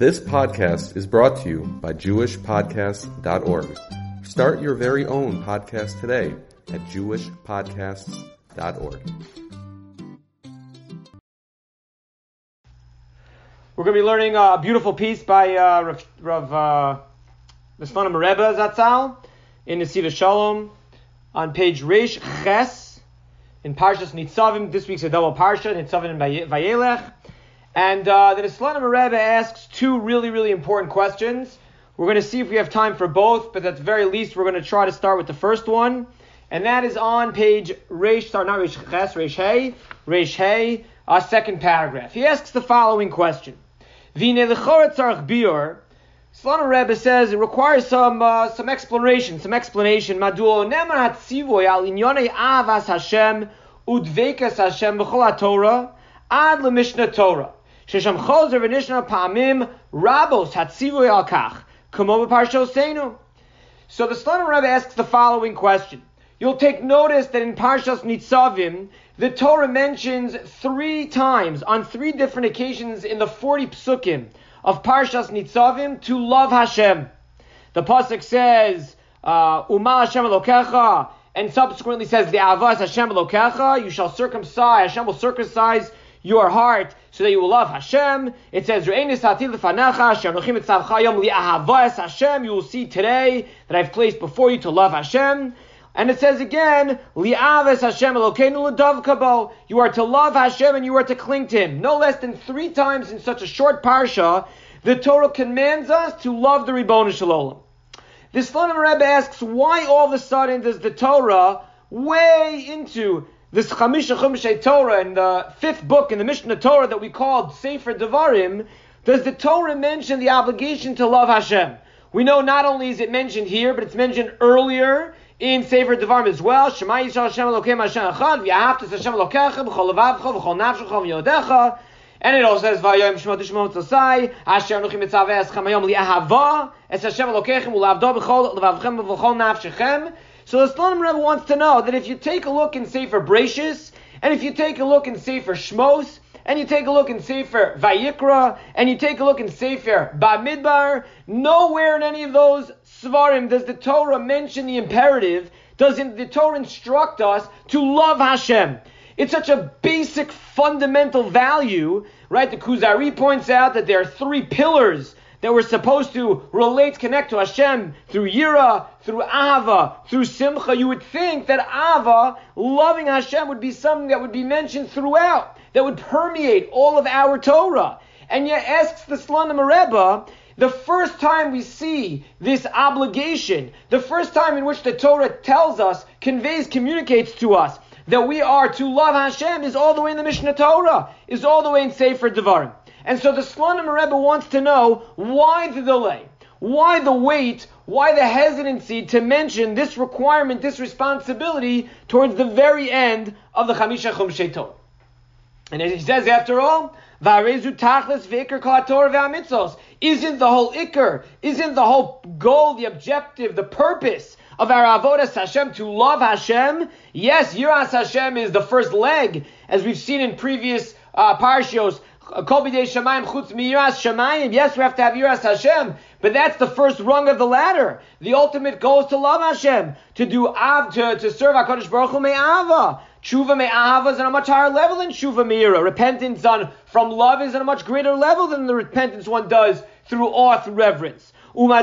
This podcast is brought to you by JewishPodcasts.org. Start your very own podcast today at JewishPodcasts.org. We're going to be learning a beautiful piece by uh, Rav, Rav uh, Mishlana Mereba Zatzal in the Siva Shalom on page Reish Ches in Parshas Nitzavim. This week's a double Parsha, Nitzavim and Vayelech. And uh, the Mishlana Mereba asks two really, really important questions. We're going to see if we have time for both, but at the very least, we're going to try to start with the first one. And that is on page Reish, sorry, not Reish Ches, Reish Hey, Reish Hey, our second paragraph. He asks the following question. Vine Rebbe says it requires some uh, some exploration, some explanation. Maduo neman hatzivoy al inyonei avas Hashem udvekas Hashem b'chol Torah ad lemishnah Torah. Shesham rabos. So the Slonim Rebbe asks the following question. You'll take notice that in Parshas Nitzavim, the Torah mentions three times, on three different occasions in the 40 psukim of Parshas Nitzavim, to love Hashem. The Pasuk says, uh, Umal Hashem Elokecha, and subsequently says, the Avas Hashem Elokecha, you shall circumcise, Hashem will circumcise your heart so that you will love Hashem. It says, Hashem, you will see today that I've placed before you to love Hashem. And it says again. You are to love Hashem and you are to cling to Him. No less than three times in such a short parsha, the Torah commands us to love the Ribbon Shalom. This Slonim Rebbe asks, why all of a sudden does the Torah way into this Chamisha Chumshay Torah in the fifth book in the Mishnah Torah that we called Sefer Devarim, does the Torah mention the obligation to love Hashem? We know not only is it mentioned here, but it's mentioned earlier in Sefer Devarim as well. Shema Yisrael Hashem Elokeim Hashem Echad v'yahavtas Hashem Elokecha b'chol levavcha b'chol nafshecha v'yodecha. And it also says Vayom Shmot Shmot Tzasai Asher Anuchim Mitzaveh Eschem Hayom Li'ahava Es Hashem Elokeichem U'lavdo b'chol levavchem b'chol nafshechem. So the Slonim Rebbe wants to know that if you take a look in Sefer Bereshis, and if you take a look in Sefer Shmos, and you take a look in Sefer Vayikra, and you take a look in Sefer Bamidbar, nowhere in any of those Svarim does the Torah mention the imperative, doesn't the Torah instruct us to love Hashem. It's such a basic, fundamental value, right? The Kuzari points out that there are three pillars that we're supposed to relate, connect to Hashem through Yira, through Ava, through Simcha. You would think that Ava, loving Hashem, would be something that would be mentioned throughout, that would permeate all of our Torah. And yet asks the Slonim Rebbe, the first time we see this obligation, the first time in which the Torah tells us, conveys, communicates to us that we are to love Hashem is all the way in the Mishnah Torah, is all the way in Sefer Devarim. And so the Slonim Rebbe wants to know why the delay, why the wait, why the hesitancy to mention this requirement, this responsibility towards the very end of the Chamisha Chumshei Torah. And as he says, after all, Varezu tachlis v'ikr kalator v'amitzos. Isn't the whole ikr, isn't the whole goal, the objective, the purpose of our avodas Hashem to love Hashem? Yes, Yiras Hashem is the first leg, as we've seen in previous uh, parshos. Yes, we have to have Yiras Hashem, but that's the first rung of the ladder. The ultimate goal is to love Hashem, to do av, to, to serve Hakadosh Baruch Hu me'ava. Tshuva me'ahava is on a much higher level than tshuva me'ira. Repentance on, from love is on a much greater level than the repentance one does through awe, through reverence. Why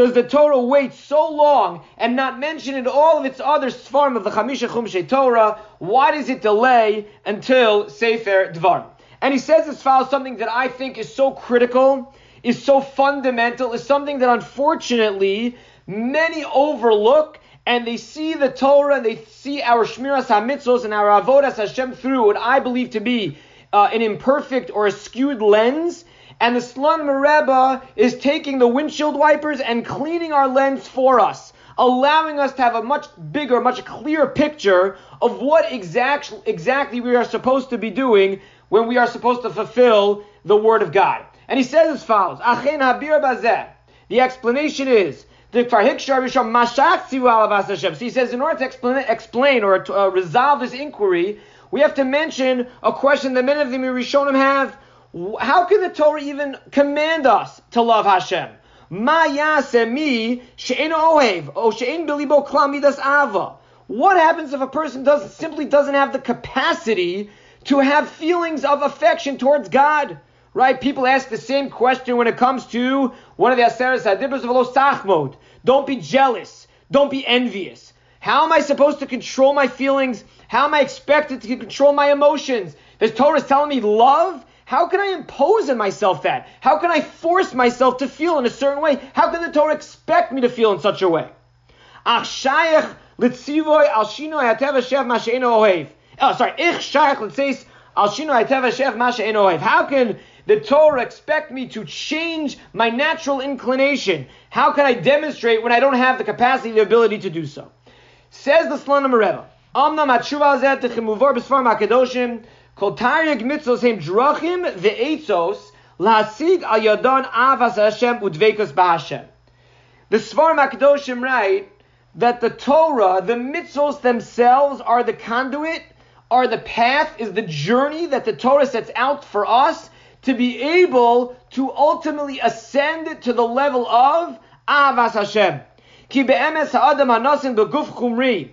does the Torah wait so long and not mention in all of its other svarim of the Chamisha Chumshei Torah? Why does it delay until Sefer Dvar? And he says as follows something that I think is so critical, is so fundamental, is something that unfortunately many overlook and they see the Torah and they see our Shmiras HaMitzvos and our Avodas Hashem through what I believe to be uh, an imperfect or a skewed lens. And the Slonim Rebbe is taking the windshield wipers and cleaning our lens for us, allowing us to have a much bigger, much clearer picture of what exact, exactly we are supposed to be doing when we are supposed to fulfill the Word of God. And he says as follows, The explanation is, the so he says, in order to explain, explain or to uh, resolve this inquiry, we have to mention a question that many of the Rishonim have. How can the Torah even command us to love Hashem? What happens if a person does simply doesn't have the capacity to have feelings of affection towards God? Right? People ask the same question when it comes to one of the Aseres Hadibras of Lo Don't be jealous. Don't be envious. How am I supposed to control my feelings? How am I expected to control my emotions? This Torah is telling me love. How can I impose on myself that? How can I force myself to feel in a certain way? How can the Torah expect me to feel in such a way? Ohev. Oh, sorry. Ich shayach litzeis al shino hatev ohev. How can the Torah expect me to change my natural inclination? How can I demonstrate when I don't have the capacity, the ability to do so? Says the Slonim Rebbe. Kol taryag mitzvos hem drachim lasig avas Hashem udvekos. The Svar Makadoshim write that the Torah, the mitzvos themselves are the conduit, are the path, is the journey that the Torah sets out for us to be able to ultimately ascend to the level of Avas Hashem. Ki be'emes ha'adam beguf chumri.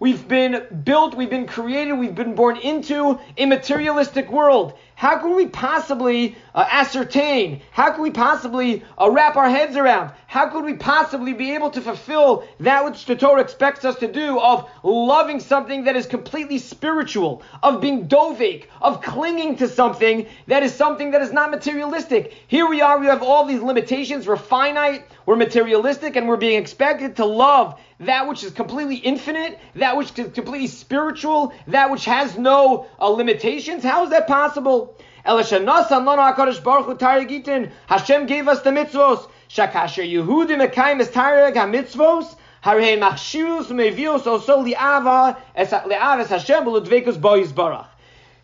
We've been built, we've been created, we've been born into a materialistic world. How can we possibly uh, ascertain? How can we possibly uh, wrap our heads around? How could we possibly be able to fulfill that which the Torah expects us to do of loving something that is completely spiritual, of being dovek, of clinging to something that is something that is not materialistic? Here we are, we have all these limitations. We're finite, we're materialistic, and we're being expected to love that which is completely infinite, that which is completely spiritual, that which has no uh, limitations. How is that possible? Hashem gave us the mitzvos. Shakasher Yehudim Ekayim is Tareg HaMitzvos. Harei Machshirus Mevios also Liava es Hashem Uludvekus Bois Barach.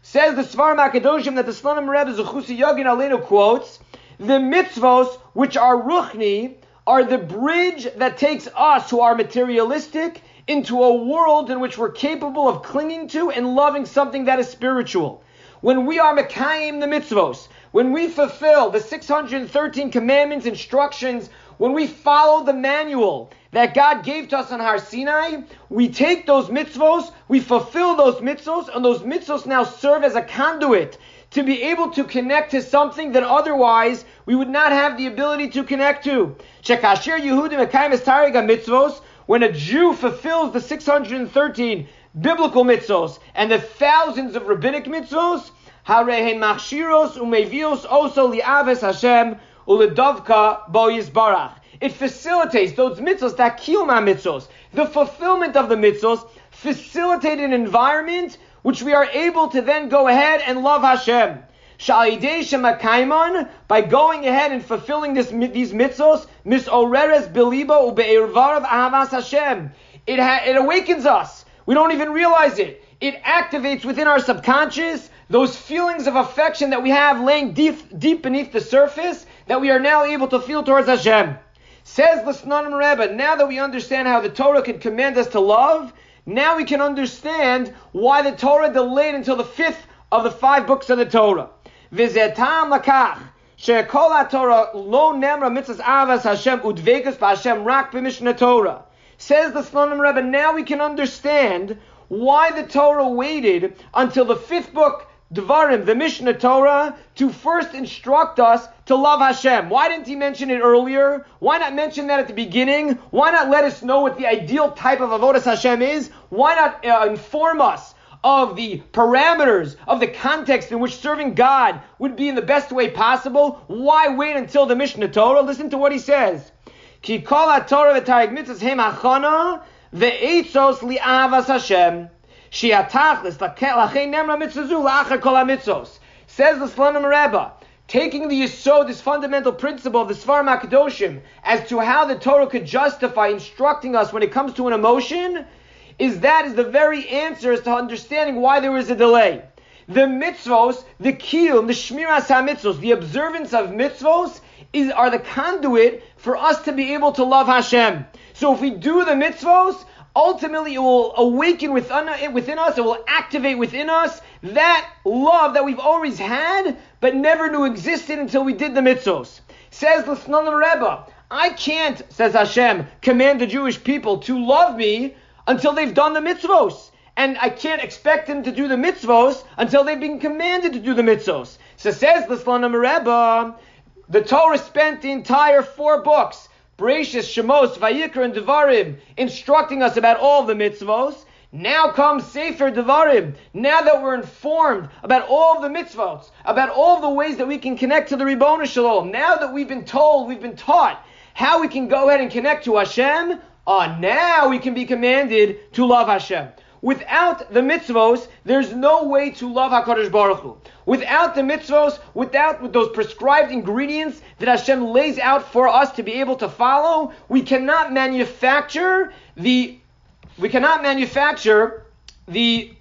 Says the Svar Makadoshim that the Slonim Rebbe Zechusi Yogin Alenu quotes, the mitzvos which are ruchni are the bridge that takes us who are materialistic into a world in which we're capable of clinging to and loving something that is spiritual. When we are Mekayim the mitzvos, when we fulfill the 613 commandments, instructions, when we follow the manual that God gave to us on Har Sinai, we take those mitzvos, we fulfill those mitzvos, and those mitzvos now serve as a conduit to be able to connect to something that otherwise we would not have the ability to connect to. When a Jew fulfills the 613 biblical mitzvos and the thousands of rabbinic mitzvos, harehen machshiros umevios oso liaves Hashem uledovka bo yizbarach. It facilitates those mitzvos, that kilma mitzvos, the fulfillment of the mitzvos, facilitate an environment which we are able to then go ahead and love Hashem. By going ahead and fulfilling this, these mitzvos, misoreres ube'irvarav ahavas Hashem. It, ha- it awakens us. We don't even realize it. It activates within our subconscious those feelings of affection that we have laying deep, deep beneath the surface that we are now able to feel towards Hashem. Says the Slonim Rebbe, now that we understand how the Torah can command us to love, now we can understand why the Torah delayed until the fifth of the five books of the Torah. Vizetam lakach. She'kol Torah lo nemra mitzvahs avas Hashem udvekas b'Hashem rak b'mishnah Torah. Says the Slonim Rebbe, now we can understand why the Torah waited until the fifth book Devarim, the Mishnah Torah, to first instruct us to love Hashem. Why didn't he mention it earlier? Why not mention that at the beginning? Why not let us know what the ideal type of avodas Hashem is? Why not uh, inform us of the parameters of the context in which serving God would be in the best way possible? Why wait until the Mishnah Torah? Listen to what he says. Ki kol Torah v'tarek mitzvahs hem achana ve'etzos li'avas Hashem. Says the Slonim Rebbe, taking the Yisod, this fundamental principle of the Svar Makadoshim, as to how the Torah could justify instructing us when it comes to an emotion, is that is the very answer as to understanding why there is a delay. the mitzvos, the kiyum, the shmiras mitzvos, the observance of mitzvos is, are the conduit for us to be able to love Hashem. So if we do the mitzvos, ultimately it will awaken within, us, it will activate within us that love that we've always had, but never knew existed until we did the mitzvos. Says the Slonim Rebbe, I can't, says Hashem, command the Jewish people to love me until they've done the mitzvos. And I can't expect them to do the mitzvos until they've been commanded to do the mitzvos. So says the Slonim Rebbe, the Torah spent the entire four books, Bereshis, Shemos, Vayikra, and Devarim, instructing us about all the mitzvos. Now comes Sefer Devarim. Now that we're informed about all the mitzvot, about all the ways that we can connect to the Ribbon Shalom, now that we've been told, we've been taught how we can go ahead and connect to Hashem, uh, now we can be commanded to love Hashem. Without the mitzvos, there's no way to love HaKadosh Baruch Hu. Without the mitzvos, without with those prescribed ingredients that Hashem lays out for us to be able to follow, we cannot manufacture the we cannot manufacture the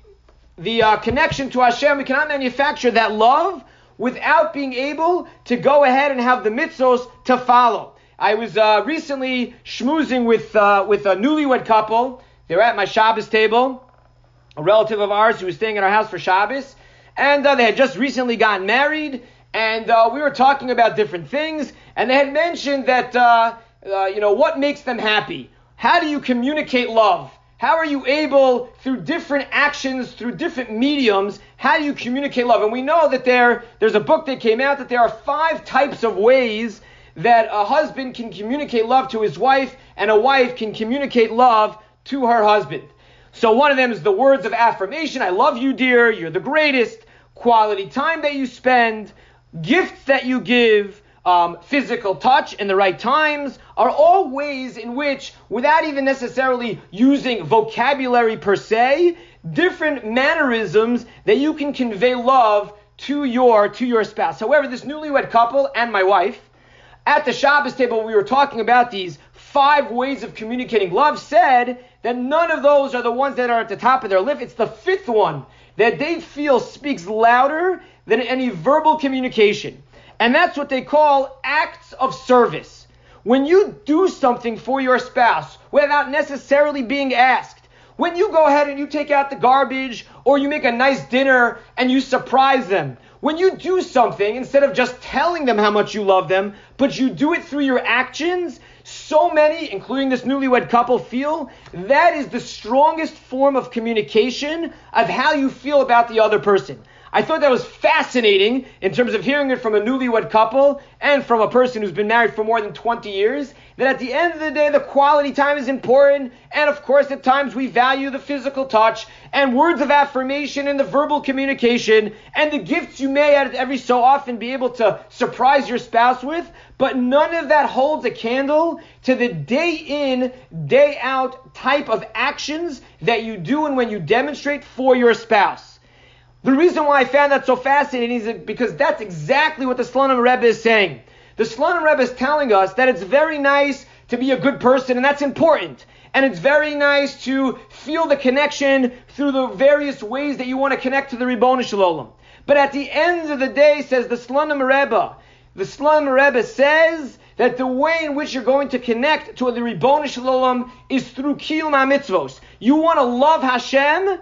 the uh, connection to Hashem. We cannot manufacture that love without being able to go ahead and have the mitzvos to follow. I was uh, recently schmoozing with uh, with a newlywed couple. They were at my Shabbos table a relative of ours who was staying at our house for Shabbos, and uh, they had just recently gotten married, and uh, we were talking about different things, and they had mentioned that, uh, uh, you know, what makes them happy? How do you communicate love? How are you able, through different actions, through different mediums, how do you communicate love? And we know that there, there's a book that came out that there are five types of ways that a husband can communicate love to his wife, and a wife can communicate love to her husband. So one of them is the words of affirmation. I love you, dear. You're the greatest. Quality time that you spend, gifts that you give, um, physical touch in the right times are all ways in which, without even necessarily using vocabulary per se, different mannerisms that you can convey love to your to your spouse. However, this newlywed couple and my wife, at the Shabbos table, we were talking about these five ways of communicating love, said that none of those are the ones that are at the top of their list. It's the fifth one that they feel speaks louder than any verbal communication. And that's what they call acts of service. When you do something for your spouse without necessarily being asked, when you go ahead and you take out the garbage or you make a nice dinner and you surprise them, when you do something instead of just telling them how much you love them, but you do it through your actions, so many, including this newlywed couple, feel that is the strongest form of communication of how you feel about the other person. I thought that was fascinating in terms of hearing it from a newlywed couple and from a person who's been married for more than 20 years. That at the end of the day, the quality time is important. And of course, at times we value the physical touch and words of affirmation and the verbal communication and the gifts you may every so often be able to surprise your spouse with. But none of that holds a candle to the day in, day out type of actions that you do and when you demonstrate for your spouse. The reason why I found that so fascinating is because that's exactly what the Slonim Rebbe is saying. The Slonim Rebbe is telling us that it's very nice to be a good person, and that's important. And it's very nice to feel the connection through the various ways that you want to connect to the Ribbon Shalom. But at the end of the day, says the Slonim Rebbe, the Slonim Rebbe says that the way in which you're going to connect to the Ribbon Shalom is through Kiyum HaMitzvos. You want to love Hashem,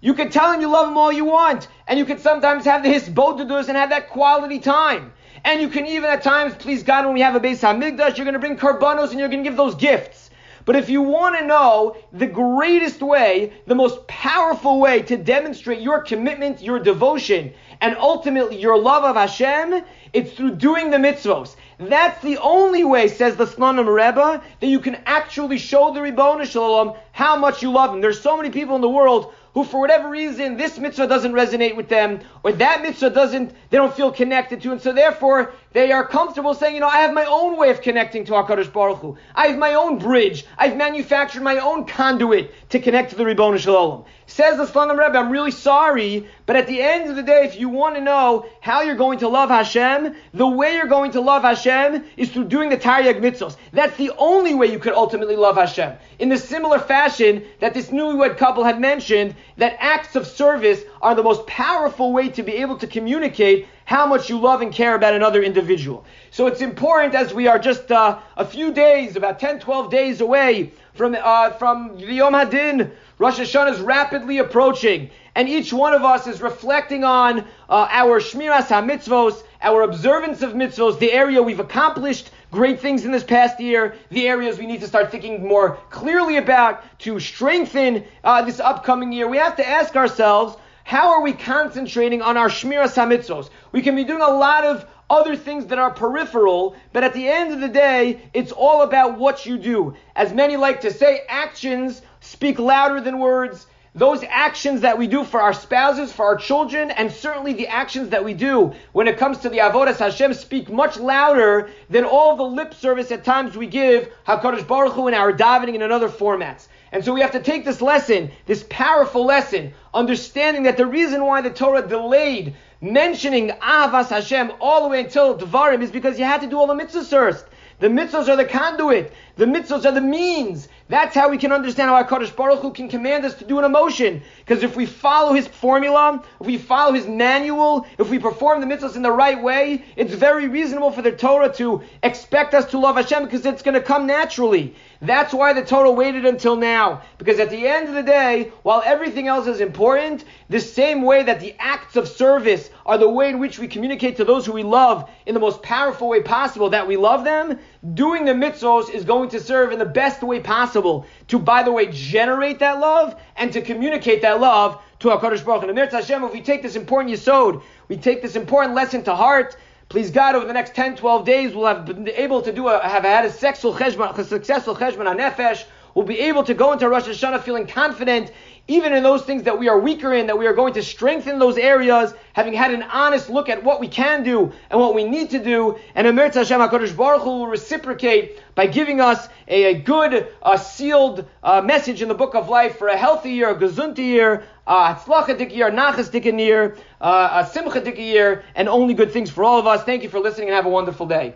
you can tell him you love him all you want, and you can sometimes have the hisbodedus and have that quality time. And you can even at times, please God, when we have a Beis Hamikdash, you're going to bring karbanos and you're going to give those gifts. But if you want to know the greatest way, the most powerful way to demonstrate your commitment, your devotion, and ultimately your love of Hashem, it's through doing the mitzvos. That's the only way, says the Slonim Rebbe, that you can actually show the Ribbon Shalom how much you love him. There's so many people in the world who for whatever reason this mitzvah doesn't resonate with them, or that mitzvah doesn't, they don't feel connected to, and so therefore they are comfortable saying, you know, I have my own way of connecting to HaKadosh Baruch Hu. I have my own bridge. I've manufactured my own conduit to connect to the Ribbon Shalom. Says the Slonim Rebbe, I'm really sorry, but at the end of the day, if you want to know how you're going to love Hashem, the way you're going to love Hashem is through doing the Taryag mitzvos. That's the only way you could ultimately love Hashem. In the similar fashion that this newlywed couple had mentioned, that acts of service are the most powerful way to be able to communicate how much you love and care about another individual. So it's important as we are just uh, a few days, about 10, 12 days away from, uh, from the Yom Hadin, Rosh Hashanah is rapidly approaching, and each one of us is reflecting on uh, our Shmiras HaMitzvos, our observance of mitzvos, the area we've accomplished great things in this past year, the areas we need to start thinking more clearly about to strengthen uh, this upcoming year. We have to ask ourselves, how are we concentrating on our Shmiras HaMitzvos? We can be doing a lot of other things that are peripheral, but at the end of the day, it's all about what you do. As many like to say, actions speak louder than words. Those actions that we do for our spouses, for our children, and certainly the actions that we do when it comes to the avodas Hashem speak much louder than all the lip service at times we give Hakadosh Baruch Hu in our davening in other formats. And so we have to take this lesson, this powerful lesson, understanding that the reason why the Torah delayed mentioning Avas Hashem all the way until Devarim is because you had to do all the mitzvahs first. The mitzvahs are the conduit. The mitzvahs are the means. That's how we can understand how HaKadosh Baruch Hu can command us to do an emotion. Because if we follow his formula, if we follow his manual, if we perform the mitzvahs in the right way, it's very reasonable for the Torah to expect us to love Hashem because it's going to come naturally. That's why the Torah waited until now. Because at the end of the day, while everything else is important, the same way that the acts of service are the way in which we communicate to those who we love in the most powerful way possible that we love them, doing the mitzvahs is going to serve in the best way possible to, by the way, generate that love and to communicate that love to HaKadosh Baruch Hu. And Hashem, if we take this important yisod, we take this important lesson to heart, Please God, over the next 10, 12 days, we'll have been able to do a, have had a successful cheshbon, a successful cheshbon on nefesh. We'll be able to go into Rosh Hashanah feeling confident, even in those things that we are weaker in, that we are going to strengthen those areas, having had an honest look at what we can do and what we need to do. And Amir Hashem HaKadosh Baruch Hu will reciprocate by giving us a, a good, uh, sealed uh, message in the book of life for a healthy year, a gazunti year, a hatzlacha year, nachas year, uh, a simcha year, and only good things for all of us. Thank you for listening and have a wonderful day.